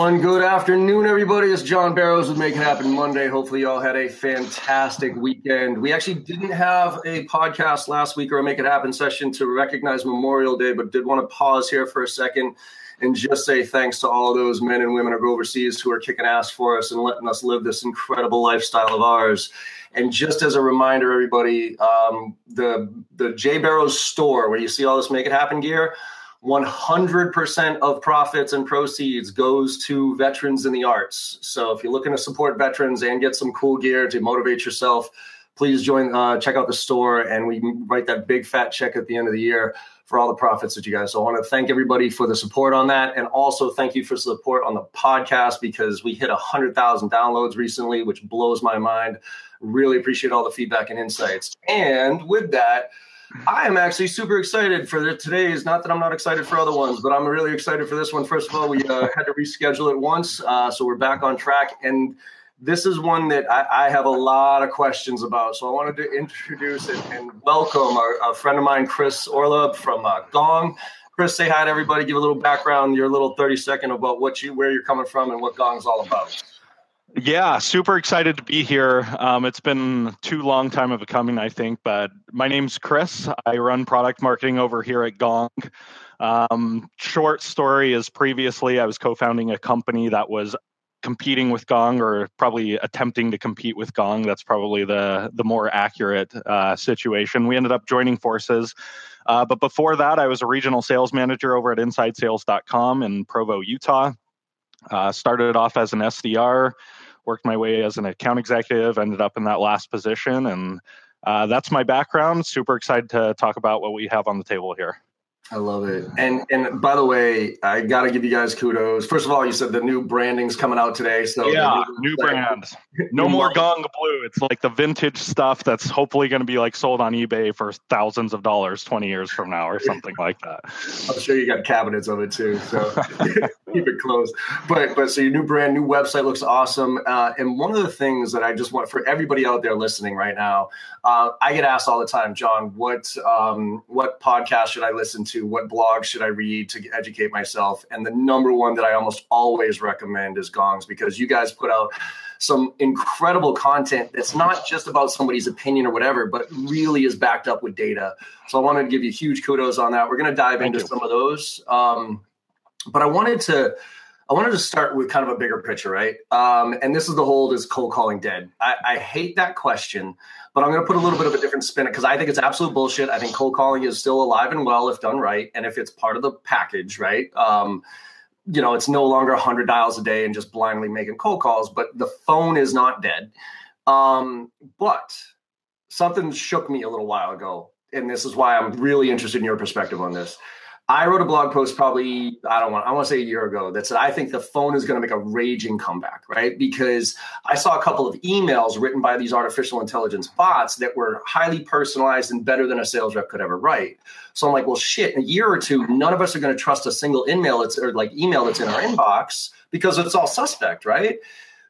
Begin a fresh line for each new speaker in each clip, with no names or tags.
One good afternoon, everybody. It's John Barrows with Make It Happen Monday. Hopefully, y'all had a fantastic weekend. We actually didn't have a podcast last week or a Make It Happen session to recognize Memorial Day, but did want to pause here for a second and just say thanks to all those men and women overseas who are kicking ass for us and letting us live this incredible lifestyle of ours. And just as a reminder, everybody, um, the the J Barrows store where you see all this Make It Happen gear 100% of profits and proceeds goes to veterans in the arts. So if you're looking to support veterans and get some cool gear to motivate yourself, please join, uh, check out the store, and we write that big fat check at the end of the year for all the profits that you guys. So I want to thank everybody for the support on that, and also thank you for support on the podcast because we hit hundred thousand downloads recently, which blows my mind. Really appreciate all the feedback and insights. And with that I am actually super excited for the, today's. Not that I'm not excited for other ones, but I'm really excited for this one. First of all, we uh, had to reschedule it once, uh, so we're back on track. And this is one that I, I, have a lot of questions about. So I wanted to introduce it and welcome our, friend of mine, Chris Orlob from uh, Gong. Chris, say hi to everybody. Give a little background, your little 30 second about what you, where you're coming from, and what Gong's all about.
Yeah, super excited to be here. Um, it's been too long time of a coming, I think. But my name's Chris. I run product marketing over here at Gong. Um, short story is previously I was co-founding a company that was competing with Gong, or probably attempting to compete with Gong. That's probably the the more accurate uh, situation. We ended up joining forces. Uh, but before that, I was a regional sales manager over at InsideSales.com in Provo, Utah. Uh, started off as an SDR worked my way as an account executive, ended up in that last position. And uh, that's my background. Super excited to talk about what we have on the table here.
I love it. And and by the way, I got to give you guys kudos. First of all, you said the new branding's coming out today. So
yeah, new, new brand. No more Gong Blue. It's like the vintage stuff that's hopefully going to be like sold on eBay for thousands of dollars 20 years from now or something like that.
I'm sure you got cabinets of it too. So keep it close. But but so your new brand, new website looks awesome. Uh, and one of the things that I just want for everybody out there listening right now, uh, I get asked all the time, John, what um, what podcast should I listen to? What blogs should I read to educate myself? And the number one that I almost always recommend is Gongs because you guys put out some incredible content that's not just about somebody's opinion or whatever, but really is backed up with data. So I wanted to give you huge kudos on that. We're going to dive Thank into you. some of those. Um, but I wanted to I wanted to start with kind of a bigger picture, right? Um, and this is the whole is cold calling dead? I, I hate that question, but I'm going to put a little bit of a different spin because I think it's absolute bullshit. I think cold calling is still alive and well if done right, and if it's part of the package, right? Um, you know, it's no longer 100 dials a day and just blindly making cold calls, but the phone is not dead. Um, but something shook me a little while ago, and this is why I'm really interested in your perspective on this. I wrote a blog post probably I don't want I want to say a year ago that said I think the phone is going to make a raging comeback, right? Because I saw a couple of emails written by these artificial intelligence bots that were highly personalized and better than a sales rep could ever write. So I'm like, well, shit. In a year or two, none of us are going to trust a single email that's or like email that's in our inbox because it's all suspect, right?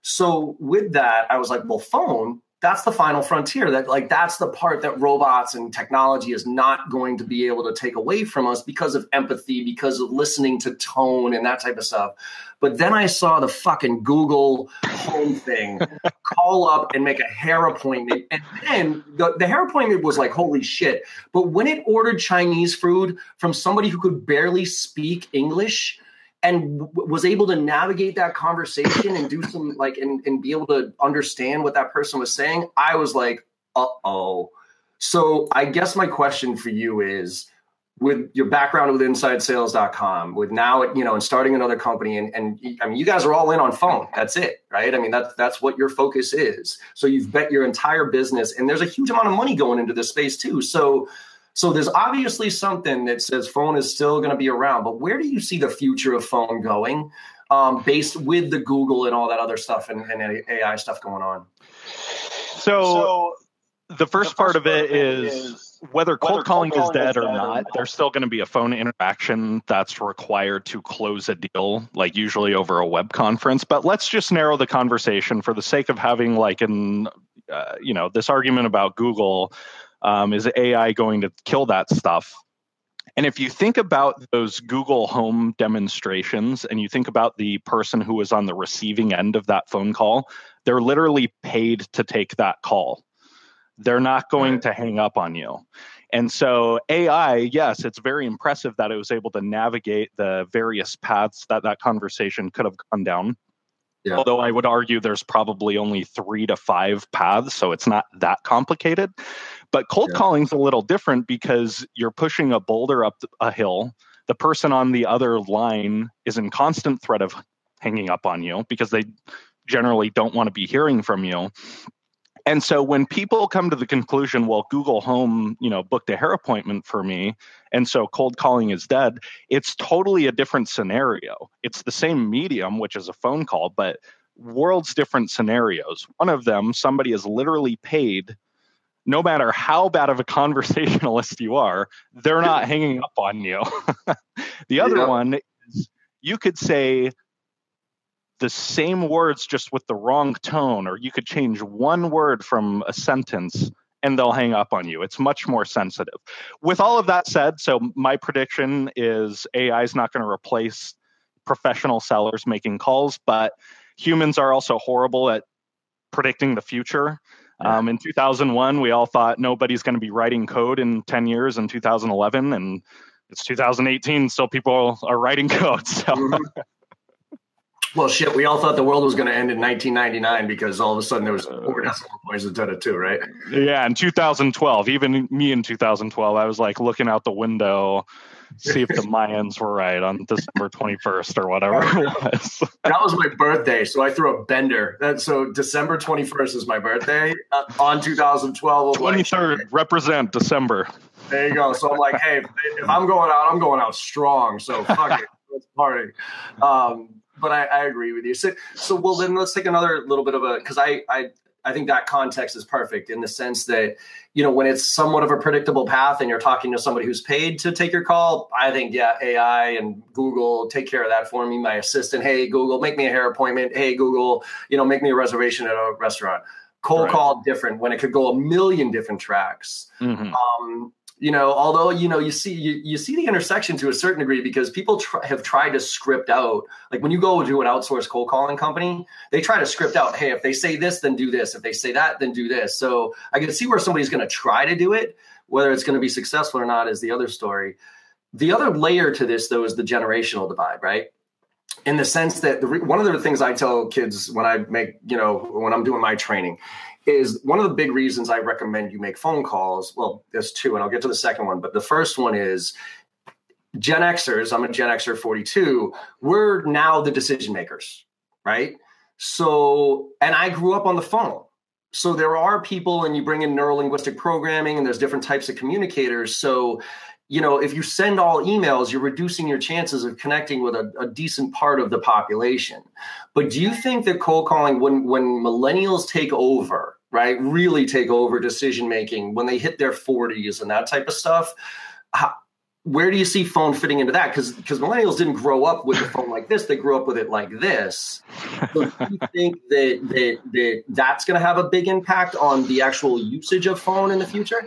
So with that, I was like, well, phone that's the final frontier that like that's the part that robots and technology is not going to be able to take away from us because of empathy because of listening to tone and that type of stuff. But then i saw the fucking google home thing call up and make a hair appointment. And then the, the hair appointment was like holy shit. But when it ordered chinese food from somebody who could barely speak english and w- was able to navigate that conversation and do some like and, and be able to understand what that person was saying i was like uh-oh. So i guess my question for you is with your background with insidesales.com with now you know and starting another company and, and i mean you guys are all in on phone. That's it right? I mean that's that's what your focus is. So you've bet your entire business and there's a huge amount of money going into this space too. So so there's obviously something that says phone is still going to be around, but where do you see the future of phone going, um, based with the Google and all that other stuff and, and AI stuff going on?
So, so the, first the first part, of it is, is whether cold, whether calling, calling is dead, or, not, there's still going to be a phone interaction that's required to close a deal, like usually over a web conference. But let's just narrow the conversation for the sake of having like an, uh, you know, this argument about Google um, is AI going to kill that stuff? And if you think about those Google Home demonstrations and you think about the person who was on the receiving end of that phone call, they're literally paid to take that call. They're not going to hang up on you. And so AI, yes, it's very impressive that it was able to navigate the various paths that that conversation could have gone down. Yeah. Although I would argue there's probably only three to five paths, so it's not that complicated. But cold yeah. calling's a little different because you're pushing a boulder up a hill. The person on the other line is in constant threat of hanging up on you because they generally don't want to be hearing from you. And so when people come to the conclusion, well, Google Home, you know, booked a hair appointment for me, and so cold calling is dead, it's totally a different scenario. It's the same medium, which is a phone call, but worlds different scenarios. One of them, somebody is literally paid no matter how bad of a conversationalist you are, they're not hanging up on you. the other yeah. one is you could say, the same words just with the wrong tone, or you could change one word from a sentence and they'll hang up on you. It's much more sensitive. With all of that said, so my prediction is AI is not going to replace professional sellers making calls, but humans are also horrible at predicting the future. Um, in 2001, we all thought nobody's going to be writing code in 10 years in 2011, and it's 2018, still people are writing code. So. Mm-hmm.
Well, shit, we all thought the world was going to end in 1999 because all of a sudden there was four decimal points instead of two, right?
Yeah, in 2012, even me in 2012, I was like looking out the window, see if the Mayans were right on December 21st or whatever it was.
that was my birthday, so I threw a bender. That, so December 21st is my birthday uh, on 2012.
23rd, like, represent December.
There you go. So I'm like, hey, if I'm going out, I'm going out strong. So fuck it, let's party. Um, but I, I, agree with you. So, so well, then let's take another little bit of a because I, I I think that context is perfect in the sense that you know when it's somewhat of a predictable path and you're talking to somebody who's paid to take your call. I think yeah, AI and Google take care of that for me. My assistant, hey Google, make me a hair appointment. Hey Google, you know, make me a reservation at a restaurant. Cold right. call different when it could go a million different tracks. Mm-hmm. Um, you know although you know you see you, you see the intersection to a certain degree because people tr- have tried to script out like when you go to an outsourced cold calling company they try to script out hey if they say this then do this. If they say that then do this. So i can see where somebody's going to try to do it. Whether it's going to be successful or not is the other story. The other layer to this though is the generational divide right in the sense that the one of the things i tell kids when i make you know when i'm doing my training is one of the big reasons I recommend you make phone calls. Well, there's two, and I'll get to the second one. But the first one is Gen Xers, I'm a Gen Xer 42, we're now the decision makers, right? So, and I grew up on the phone. So there are people, and you bring in neuro linguistic programming, and there's different types of communicators. So you know, if you send all emails, you're reducing your chances of connecting with a, a, decent part of the population. But do you think that cold calling, when when millennials take over, right, really take over decision making, when they hit their 40s and that type of stuff, how, where do you see phone fitting into that? Because because millennials didn't grow up with a phone like this; they grew up with it like this. So do you think that that that that's going to have a big impact on the actual usage of phone in the future?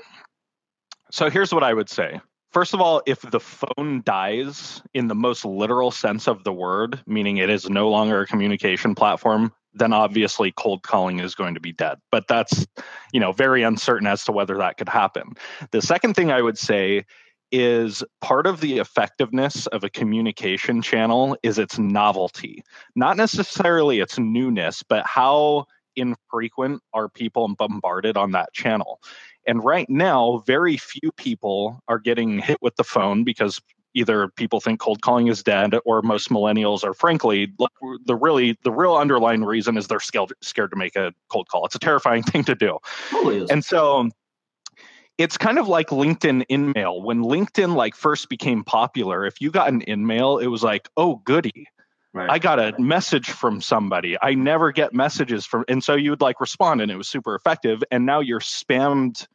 So here's what I would say First of all, if the phone dies in the most literal sense of the word, meaning it is no longer a communication platform, then obviously cold calling is going to be dead. But that's, you know, very uncertain as to whether that could happen. The second thing I would say is part of the effectiveness of a communication channel is its novelty, not necessarily its newness, but how infrequent are people bombarded on that channel. And right now, very few people are getting hit with the phone because either people think cold calling is dead or most millennials are frankly the really the real underlying reason is they're scared scared to make a cold call. It's a terrifying thing to do. Totally and so it's kind of like linkedin InMail when linkedin like first became popular if you got an InMail it was like oh goody Right. I got a message from somebody. I never get messages from, and so you would like respond, and it was super effective. And now you're spammed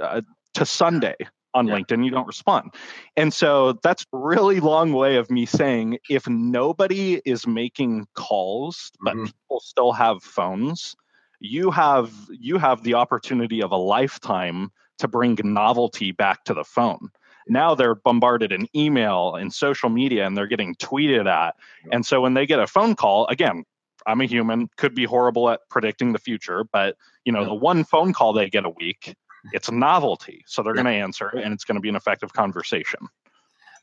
uh, to Sunday on yeah. LinkedIn, you don't respond. And so that's really long way of me saying if nobody is making calls, but mm-hmm. people still have phones, you have you have the opportunity of a lifetime to bring novelty back to the phone. Now they're bombarded in email and social media and they're getting tweeted at. And so when they get a phone call, again, I'm a human, could be horrible at predicting the future, but you know, the one phone call they get a week, it's a novelty. So they're going to answer and it's going to be an effective conversation.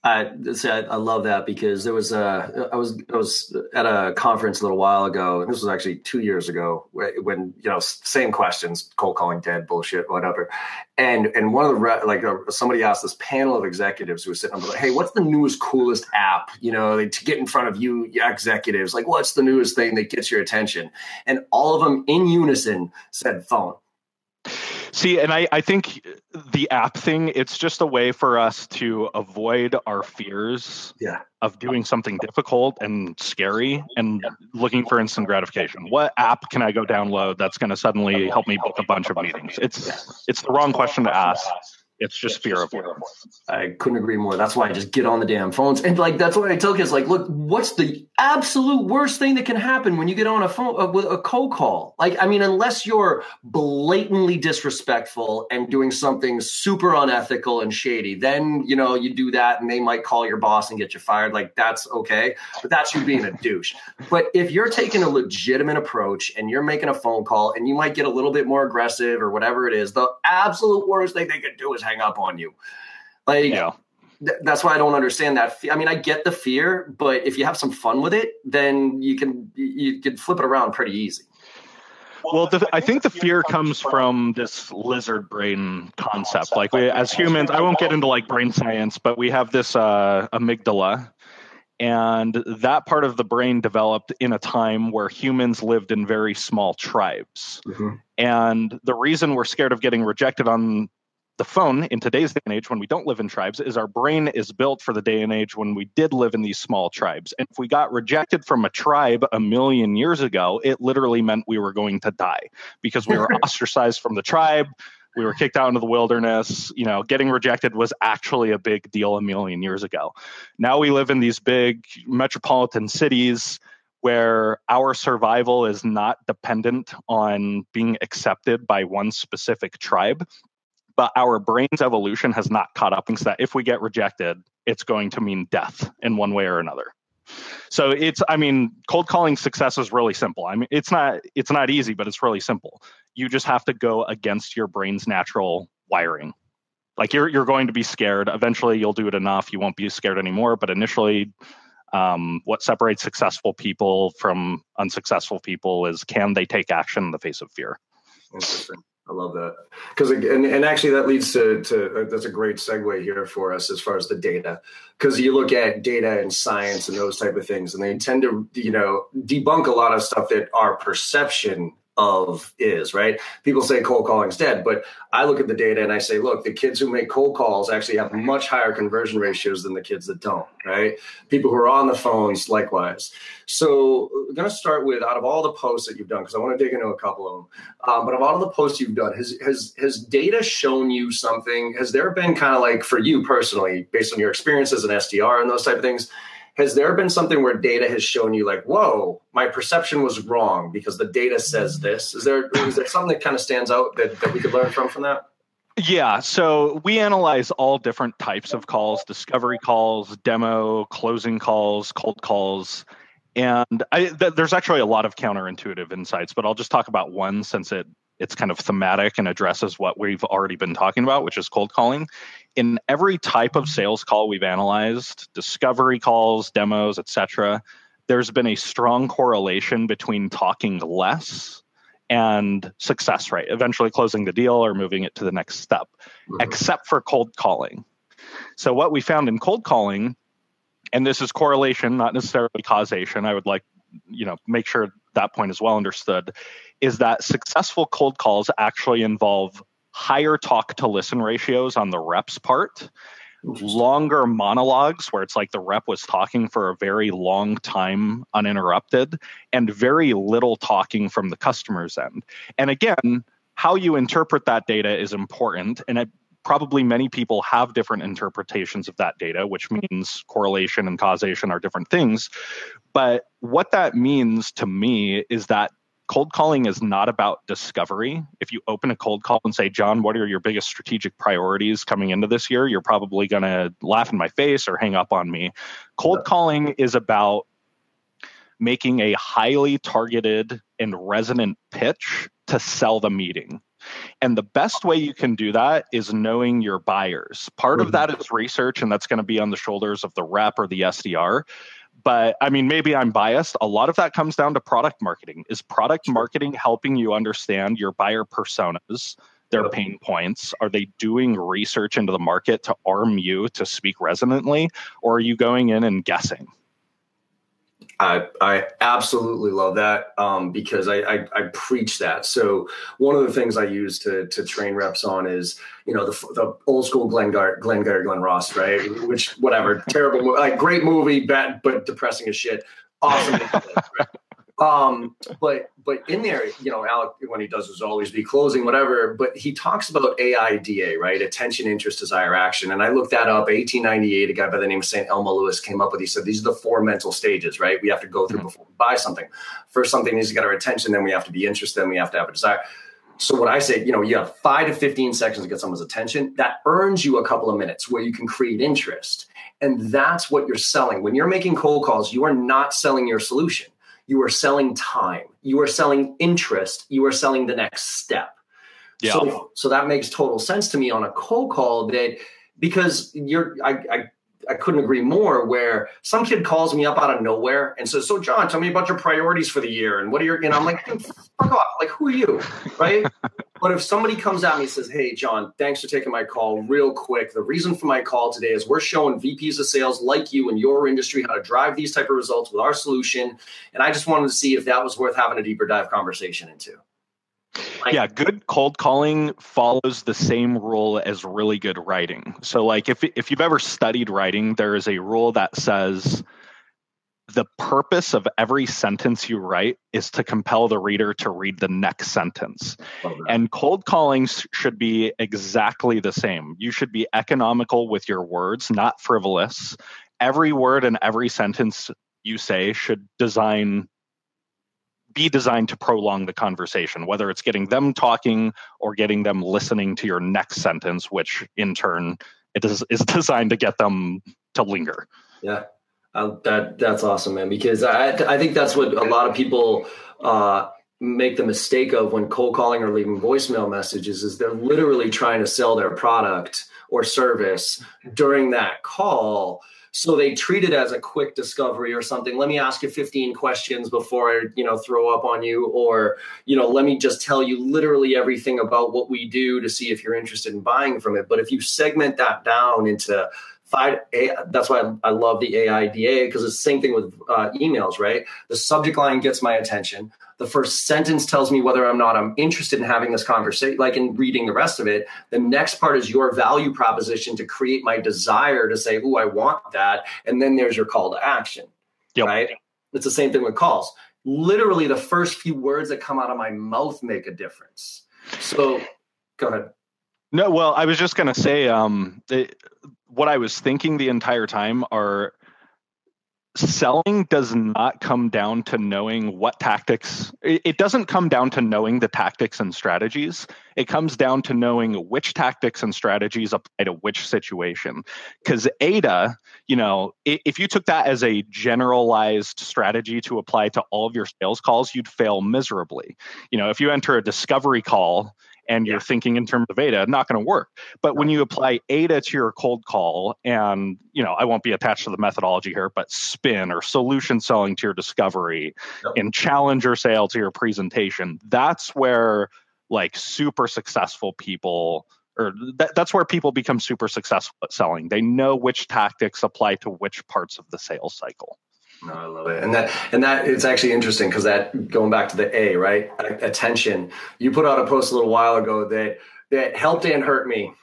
I, I love that because there was a I was I was at a conference a little while ago, and this was actually two years ago when you know same questions, cold calling dead bullshit, whatever, and and one of the like uh, somebody asked this panel of executives who was sitting on like, hey, what's the newest coolest app you know to get in front of you executives? Like, what's the newest thing that gets your attention? And all of them in unison said phone
See, and I, I think the app thing, it's just a way for us to avoid our fears
yeah.
of doing something difficult and scary and looking for instant gratification. What app can I go download that's going to suddenly help me book a bunch of meetings? It's it's the wrong question to ask. It's just it's fear just of work.
I couldn't agree more. That's why I just get on the damn phones. And like, that's what I tell kids, like, look, what's the absolute worst thing that can happen when you get on a phone uh, with a cold call? Like, I mean, unless you're blatantly disrespectful and doing something super unethical and shady, then, you know, you do that and they might call your boss and get you fired. Like, that's okay. But that's you being a douche. But if you're taking a legitimate approach and you're making a phone call and you might get a little bit more aggressive or whatever it is, the absolute worst thing they could do is hang up on you. Like, yeah. th- that's why I don't understand that. I mean, I get the fear, but if you have some fun with it, then you can you can flip it around pretty easy.
Well, the, I think the fear comes from this lizard brain concept. Like we, as humans, I won't get into like brain science, but we have this uh, amygdala, and that part of the brain developed in a time where humans lived in very small tribes. Mm-hmm. And the reason we're scared of getting rejected on the phone in today's day and age when we don't live in tribes is our brain is built for the day and age when we did live in these small tribes. And if we got rejected from a tribe a million years ago it literally meant we were going to die because we were ostracized from the tribe. We were kicked out into the wilderness. You know getting rejected was actually a big deal a million years ago. Now we live in these big metropolitan cities where our survival is not dependent on being accepted by one specific tribe but our brain's evolution has not caught up so that if we get rejected it's going to mean death in one way or another. So it's i mean cold calling success is really simple. I mean it's not it's not easy but it's really simple. You just have to go against your brain's natural wiring. Like you're you're going to be scared. Eventually you'll do it enough. You won't be scared anymore. But initially um, what separates successful people from unsuccessful people is can they take action in the face of fear?
Interesting I love that. Because and, and actually that leads to to uh, that's a great segue here for us as far as the data. Because you look at data and science and those type of things and they tend to you know debunk a lot of stuff that our perception of is, right? People say cold calling's dead, but I look at the data and I say, look, the kids who make cold calls actually have much higher conversion ratios than the kids that don't, right? People who are on the phones, likewise. So I'm going to start with out of all the posts that you've done, because I want to dig into a couple of them. Um, but of all the posts you've done, has, has, has data shown you something? Has there been kind of like for you personally, based on your experience as an SDR and those type of things, has there been something where data has shown you like whoa my perception was wrong because the data says this is there is there something that kind of stands out that, that we could learn from from that
yeah, so we analyze all different types of calls discovery calls, demo, closing calls, cold calls. And I, th- there's actually a lot of counterintuitive insights, but I'll just talk about one since it it's kind of thematic and addresses what we've already been talking about, which is cold calling. In every type of sales call we've analyzed, discovery calls, demos, etc., there's been a strong correlation between talking less and success rate, eventually closing the deal or moving it to the next step, mm-hmm. except for cold calling. So, what we found in cold calling, and this is correlation, not necessarily causation, I would like, you know, make sure that point is well understood, is that successful cold calls actually involve higher talk to listen ratios on the rep's part longer monologues where it's like the rep was talking for a very long time uninterrupted and very little talking from the customer's end. And again how you interpret that data is important and it probably many people have different interpretations of that data which means correlation and causation are different things but what that means to me is that cold calling is not about discovery. If you open a cold call and say, John, what are your biggest strategic priorities coming into this year? You're probably going to laugh in my face or hang up on me. Cold calling is about making a highly targeted and resonant pitch to sell the meeting. And the best way you can do that is knowing your buyers. Part mm-hmm. of that is research, and that's going to be on the shoulders of the rep or the SDR. But I mean, maybe I'm biased. A lot of that comes down to product marketing. Is product marketing helping you understand your buyer personas, their pain points? Are they doing research into the market to arm you to speak resonantly? Or are you going in and guessing?
I, I absolutely love that um, because I, I, I, preach that. So one of the things I use to, to train reps on is, you know, the, the old school Glenn, Gar- Glengarry, Glen Ross, right? Which, whatever, terrible, like great movie, bad, but depressing as shit. Awesome. right? Um, but but in there, you know, Alec when he does his always be closing, whatever. But he talks about AIDA, right? Attention, interest, desire, action. And I looked that up. 1898, a guy by the name of Saint Elmo Lewis came up with. He said these are the four mental stages, right? We have to go through mm-hmm. before we buy something. First, something needs to get our attention. Then we have to be interested. Then we have to have a desire. So what I say, you know, you have five to 15 seconds to get someone's attention. That earns you a couple of minutes where you can create interest. And that's what you're selling. When you're making cold calls, you are not selling your solution you are selling time you are selling interest you are selling the next step yeah. so, so that makes total sense to me on a cold call that because you're I, I I couldn't agree more. Where some kid calls me up out of nowhere and says, "So, John, tell me about your priorities for the year and what are your?" And I'm like, "Fuck off! Like, who are you?" Right? but if somebody comes at me and says, "Hey, John, thanks for taking my call. Real quick, the reason for my call today is we're showing VPs of sales like you in your industry how to drive these type of results with our solution, and I just wanted to see if that was worth having a deeper dive conversation into."
Like, yeah, good cold calling follows the same rule as really good writing. So like if if you've ever studied writing, there is a rule that says the purpose of every sentence you write is to compel the reader to read the next sentence. And cold callings should be exactly the same. You should be economical with your words, not frivolous. Every word and every sentence you say should design be designed to prolong the conversation, whether it's getting them talking or getting them listening to your next sentence, which in turn it is, is designed to get them to linger.
Yeah. Uh, that that's awesome, man. Because I I think that's what a lot of people uh, make the mistake of when cold calling or leaving voicemail messages is they're literally trying to sell their product or service during that call so they treat it as a quick discovery or something. Let me ask you 15 questions before I, you know, throw up on you, or you know, let me just tell you literally everything about what we do to see if you're interested in buying from it. But if you segment that down into five, that's why I love the AIDA because it's the same thing with uh, emails, right? The subject line gets my attention the first sentence tells me whether or not I'm interested in having this conversation, like in reading the rest of it. The next part is your value proposition to create my desire to say, oh, I want that. And then there's your call to action. Yep. Right. It's the same thing with calls. Literally, the first few words that come out of my mouth make a difference. So go ahead.
No, well, I was just going to say um, it, what I was thinking the entire time are selling does not come down to knowing what tactics it doesn't come down to knowing the tactics and strategies. It comes down to knowing which tactics and strategies apply to which situation. Because AIDA you know if you took that as a generalized strategy to apply to all of your sales calls you'd fail miserably. You know if you enter a discovery call and you're thinking in terms of AIDA, not going to work. But when you apply AIDA to your cold call, and you know, I won't be attached to the methodology here, but spin or solution selling to your discovery yep. and challenger sale to your presentation, that's where like super successful people or that, that's where people become super successful at selling. They know which tactics apply to which parts of the sales cycle.
No, I love it, and that and that it's actually interesting because that going back to the A, right? Attention. You put out a post a little while ago that that helped and hurt me.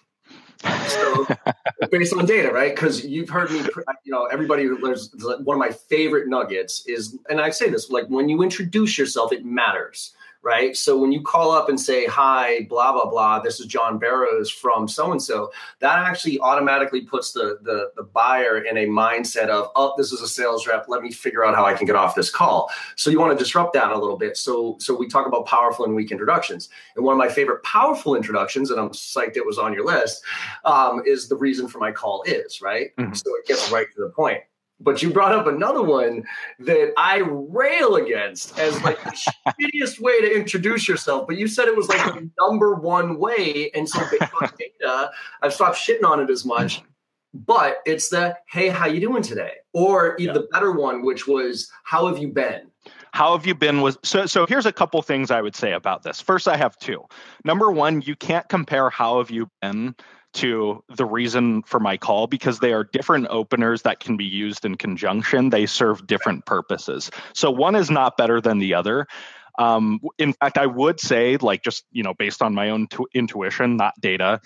So based on data, right? Because you've heard me, you know, everybody. There's one of my favorite nuggets is, and I say this like when you introduce yourself, it matters right? So when you call up and say, hi, blah, blah, blah, this is John Barrows from so and so, that actually automatically puts the, the, the buyer in a mindset of, oh, this is a sales rep. Let me figure out how I can get off this call. So you want to disrupt that a little bit. So, so we talk about powerful and weak introductions. And one of my favorite powerful introductions, and I'm psyched it was on your list, um, is the reason for my call is, right? Mm-hmm. So it gets right to the point. But you brought up another one that I rail against as like the shittiest way to introduce yourself. But you said it was like the number one way. And so based on data, I've stopped shitting on it as much. But it's the hey, how you doing today? Or yeah. the better one, which was how have you been?
How have you been was so so here's a couple things I would say about this. First, I have two. Number one, you can't compare how have you been to the reason for my call because they are different openers that can be used in conjunction. They serve different purposes. So one is not better than the other. Um, in fact, I would say, like, just you know, based on my own tu- intuition, not data,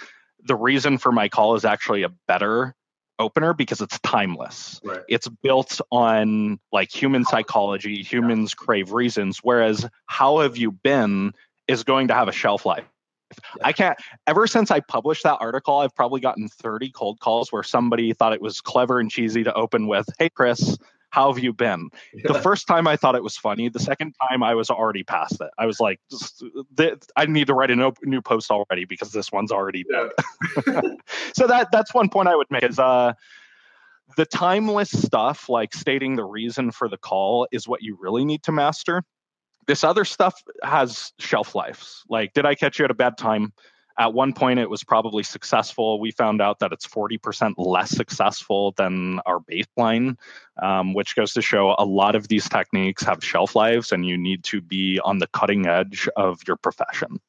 the reason for my call is actually a better opener because it's timeless. Right. It's built on like human psychology, humans crave reasons, whereas how have you been is going to have a shelf life. Yeah. I can't. Ever since I published that article, I've probably gotten 30 cold calls where somebody thought it was clever and cheesy to open with, "Hey, Chris." How have you been? Yeah. The first time I thought it was funny. The second time I was already past it. I was like, I need to write a new post already because this one's already done. Yeah. so that that's one point I would make is uh, the timeless stuff, like stating the reason for the call, is what you really need to master this other stuff has shelf lives. Like, did I catch you at a bad time? At one point, it was probably successful. We found out that it's 40% less successful than our baseline, um, which goes to show a lot of these techniques have shelf lives and you need to be on the cutting edge of your profession.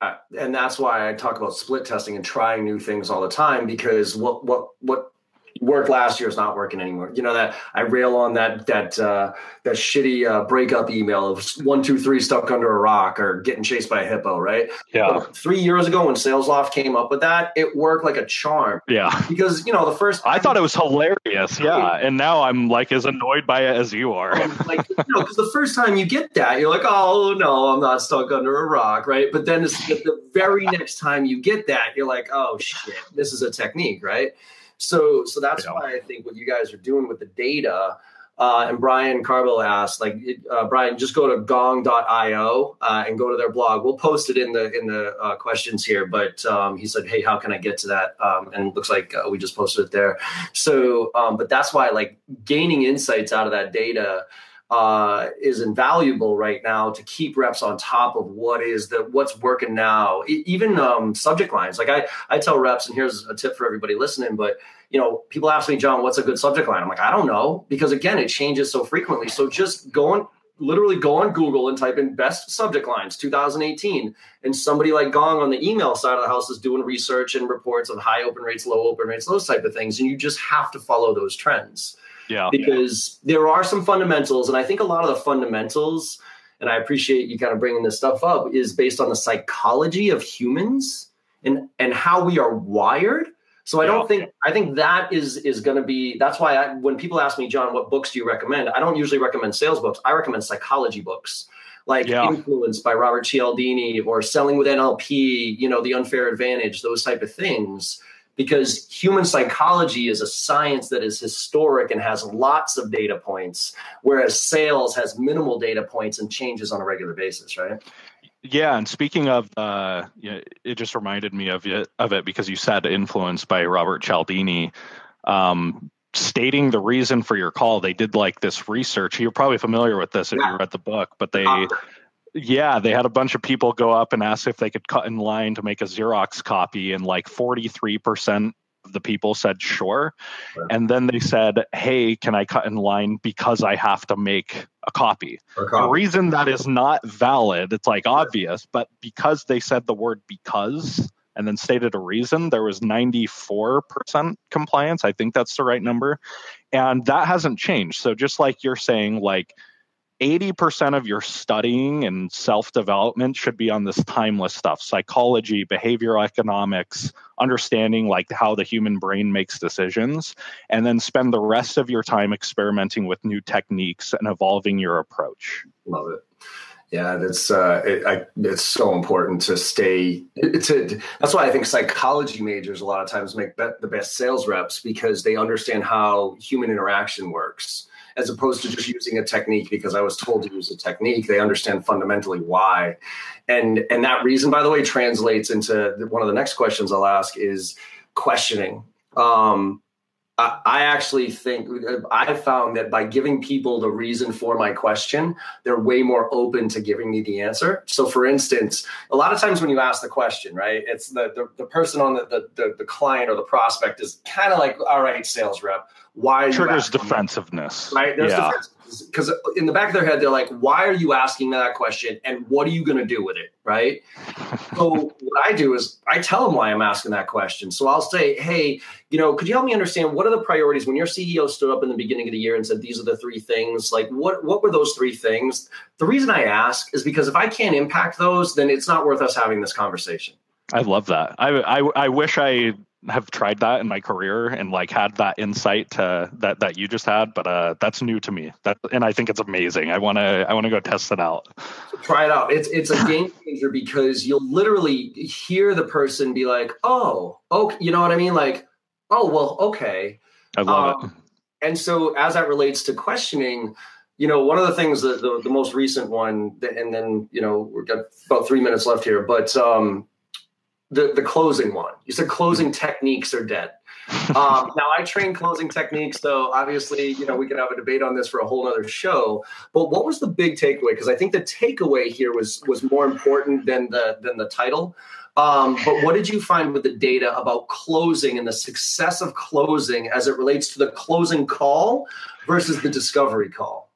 Uh, and that's why I talk about split testing and trying new things all the time because what what what worked last year is not working anymore. You know that I rail on that that uh, that shitty uh, breakup email of one two three stuck under a rock or getting chased by a hippo, right?
Yeah.
But three years ago when SalesLoft came up with that, it worked like a charm.
Yeah.
Because you know the first
I thought it was hilarious. Yeah, and now I'm like as annoyed by it as you are.
like you know, because the first time you get that, you're like, oh no, I'm not stuck under a rock, right? But then the very next time you get that, you're like, oh shit, this is a technique, right? So so that's yeah. why I think what you guys are doing with the data. Uh, and Brian Carville asked, like, uh, Brian, just go to gong.io uh, and go to their blog. We'll post it in the in the uh, questions here. But um, he said, hey, how can I get to that? Um, and it looks like uh, we just posted it there. So, um, but that's why, like, gaining insights out of that data uh, is invaluable right now to keep reps on top of what is the what's working now. even um, subject lines, like I I tell reps, and here's a tip for everybody listening. But you know, people ask me, John, what's a good subject line? I'm like, I don't know because again, it changes so frequently. So just go on, literally go on Google and type in best subject lines 2018, and somebody like Gong on the email side of the house is doing research and reports of high open rates, low open rates, those type of things, and you just have to follow those trends.
Yeah.
Because there are some fundamentals, and I think a lot of the fundamentals, and I appreciate you kind of bringing this stuff up, is based on the psychology of humans and and how we are wired. So I don't think I think that is is going to be. That's why I, when people ask me, John, what books do you recommend? I don't usually recommend sales books. I recommend psychology books like yeah. Influence by Robert Cialdini or Selling with NLP. You know, The Unfair Advantage, those type of things because human psychology is a science that is historic and has lots of data points, whereas sales has minimal data points and changes on a regular basis, right?
Yeah, and speaking of, uh, it just reminded me of it of it because you said influenced by Robert Cialdini. Um, stating the reason for your call, they did like this research. You're probably familiar with this if yeah. you read the book, but they yeah, they had a bunch of people go up and ask if they could cut in line to make a Xerox copy, and like 43% of the people said sure. Right. And then they said, Hey, can I cut in line because I have to make a copy? A copy. The reason that is not valid, it's like obvious, but because they said the word because and then stated a reason, there was 94% compliance. I think that's the right number. And that hasn't changed. So just like you're saying, like, 80% of your studying and self development should be on this timeless stuff psychology, behavioral economics, understanding like how the human brain makes decisions, and then spend the rest of your time experimenting with new techniques and evolving your approach.
Love it. Yeah, that's uh, it, I, it's so important to stay. A, that's why I think psychology majors a lot of times make the best sales reps because they understand how human interaction works, as opposed to just using a technique because I was told to use a technique. They understand fundamentally why, and and that reason, by the way, translates into one of the next questions I'll ask is questioning. Um, I actually think I found that by giving people the reason for my question, they're way more open to giving me the answer. So, for instance, a lot of times when you ask the question, right, it's the the, the person on the, the the client or the prospect is kind of like, all right, sales rep, why
triggers defensiveness,
right? There's yeah. because in the back of their head they're like why are you asking that question and what are you going to do with it? Right? So what i do is i tell them why i'm asking that question. So i'll say hey you know could you help me understand what are the priorities? When your ceo stood up in the beginning of the year and said these are the three things like what what were those three things? The reason i ask is because if i can't impact those then it's not worth us having this conversation.
I love that. I, I, I wish I have tried that in my career and like had that insight to, that that you just had but uh that's new to me. That and i think it's amazing. I want to i want to go test it out.
Try it out. It's it's a game changer because you'll literally hear the person be like oh okay you know what i mean? Like oh well okay.
I love um,
it and so as that relates to questioning you know one of the things that the, the most recent one and then you know we've got about three minutes left here but um the the closing one. You said closing techniques are dead. Um, now I train closing techniques, though. Obviously, you know we could have a debate on this for a whole other show. But what was the big takeaway? Because I think the takeaway here was was more important than the than the title. Um, but what did you find with the data about closing and the success of closing as it relates to the closing call versus the discovery call?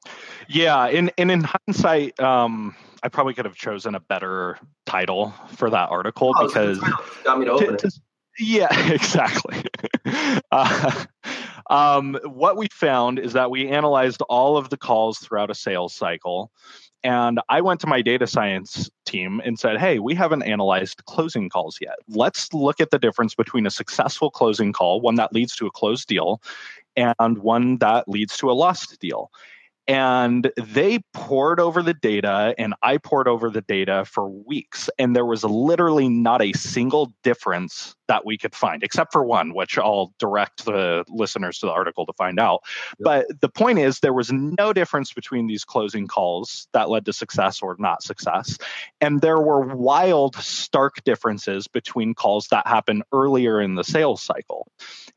Yeah, and and in hindsight, um, I probably could have chosen a better title for that article oh, because
got me to open to, it.
yeah, exactly. uh, um, what we found is that we analyzed all of the calls throughout a sales cycle. And I went to my data science team and said, Hey, we haven't analyzed closing calls yet. Let's look at the difference between a successful closing call, one that leads to a closed deal, and one that leads to a lost deal and they pored over the data and i pored over the data for weeks and there was literally not a single difference that we could find except for one which i'll direct the listeners to the article to find out yep. but the point is there was no difference between these closing calls that led to success or not success and there were wild stark differences between calls that happen earlier in the sales cycle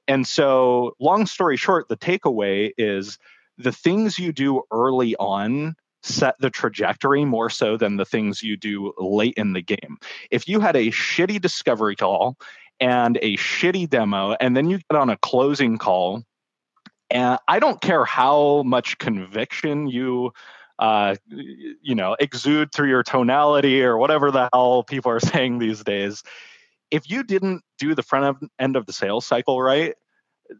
and so long story short the takeaway is the things you do early on set the trajectory more so than the things you do late in the game. If you had a shitty discovery call and a shitty demo, and then you get on a closing call, and I don't care how much conviction you uh, you know exude through your tonality or whatever the hell people are saying these days if you didn't do the front end of the sales cycle right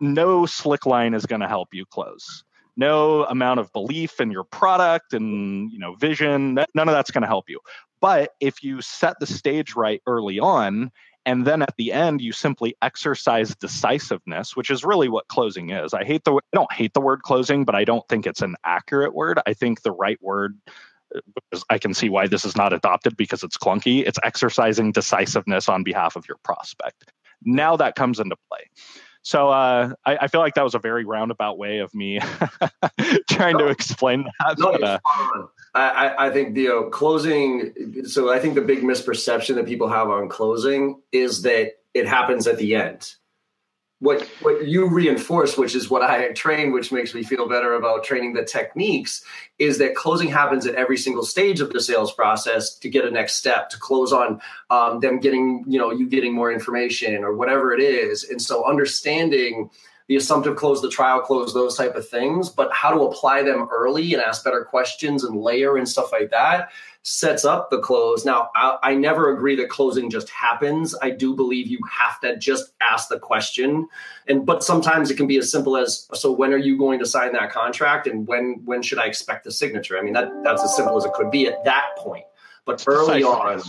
no slick line is going to help you close no amount of belief in your product and you know vision none of that's going to help you but if you set the stage right early on and then at the end you simply exercise decisiveness which is really what closing is i hate the i don't hate the word closing but i don't think it's an accurate word i think the right word I can see why this is not adopted because it's clunky. It's exercising decisiveness on behalf of your prospect. Now that comes into play. So uh, I, I, feel like that was a very roundabout way of me trying no, to explain that. No, but, uh,
I, I, think the uh, closing. So I think the big misperception that people have on closing is that it happens at the end what what you reinforce, which is what I train, which makes me feel better about training the techniques, is that closing happens at every single stage of the sales process to get a next step to close on um, them getting you know you getting more information or whatever it is, and so understanding the assumptive close, the trial close, those type of things, but how to apply them early and ask better questions and layer and stuff like that sets up the close. Now, I, I, never agree that closing just happens. I do believe you have to just ask the question, and but sometimes it can be as simple as, "So when are you going to sign that contract, and when when should I expect the signature?" I mean, that that's as simple as it could be at that point. But early on,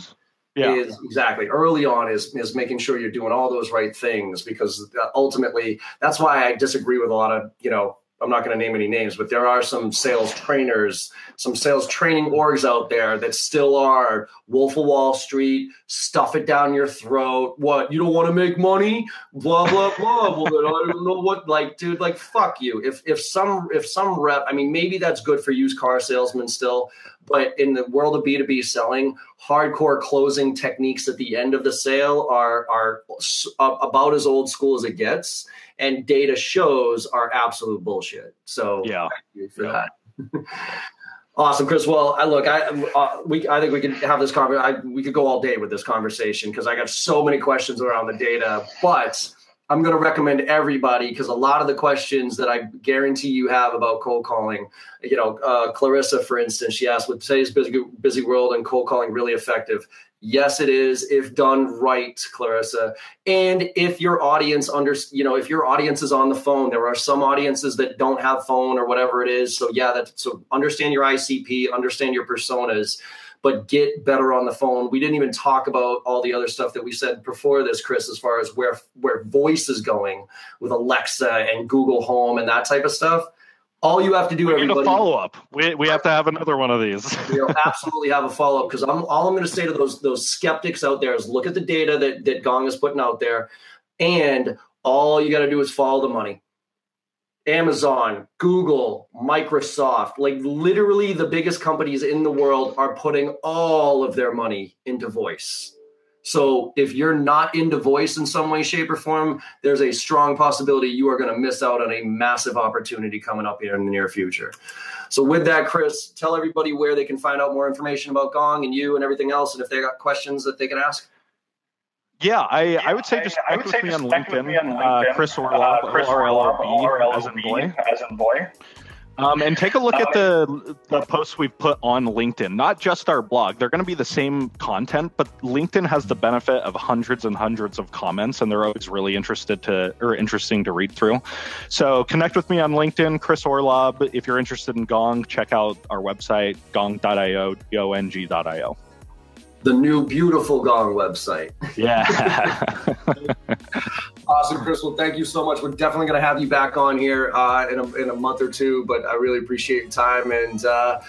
yeah. is exactly early on is is making sure you're doing all those right things because uh, ultimately that's why I disagree with a lot of you know I'm not going to name any names, but there are some sales trainers, some sales training orgs out there that still are Wolf of Wall Street, stuff it down your throat. What you don't want to make money? Blah blah blah. well, then I don't know what. Like, dude, like fuck you. If if some if some rep, I mean, maybe that's good for used car salesmen still, but in the world of B2B selling, hardcore closing techniques at the end of the sale are are about as old school as it gets and data shows are absolute bullshit. So
yeah,
for yeah. that. awesome, Chris. Well, I look, I uh, we I think we could have this conversation. We could go all day with this conversation because I got so many questions around the data, but. I'm going to recommend everybody because a lot of the questions that I guarantee you have about cold calling, you know, uh, Clarissa, for instance, she asked, "Would today's busy busy world and cold calling really effective?" Yes, it is if done right, Clarissa. And if your audience under, you know, if your audience is on the phone, there are some audiences that don't have phone or whatever it is. So yeah, that so understand your ICP, understand your personas, but get better on the phone. We didn't even talk about all the other stuff that we said before this, Chris, as far as where where voice is going with Alexa and Google Home and that type of stuff all you have to do,
we
everybody.
follow up. We, we have to have another one of these.
we'll absolutely have a follow up because I'm all I'm going to say to those those skeptics out there is look at the data that that Gong is putting out there, and all you got to do is follow the money. Amazon, Google, Microsoft, like literally the biggest companies in the world are putting all of their money into voice. So if you're not into voice in some way, shape, or form, there's a strong possibility you are going to miss out on a massive opportunity coming up here in the near future. So with that, Chris, tell everybody where they can find out more information about Gong and you and everything else, and if they got questions that they can ask.
Yeah, I, yeah, I would say just connect with, me on LinkedIn, uh, Chris Orlob, uh, O-R-L-O-B, as in boy. As in boy. Um, and take a look at the the posts we've put on LinkedIn, not just our blog. They're going to be the same content, but LinkedIn has the benefit of hundreds and hundreds of comments, and they're always really interested to or interesting to read through. So connect with me on LinkedIn, Chris Orlob. If you're interested in Gong, check out our website, gong.io, G-O-N-G.io
the new beautiful Gong website.
Yeah.
awesome, Chris. Well, thank you so much. We're definitely going to have you back on here uh, in, a, in a month or two, but I really appreciate your time. And uh,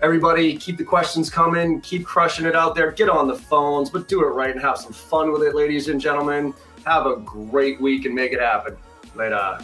everybody, keep the questions coming. Keep crushing it out there. Get on the phones, but do it right and have some fun with it, ladies and gentlemen. Have a great week and make it happen. Later.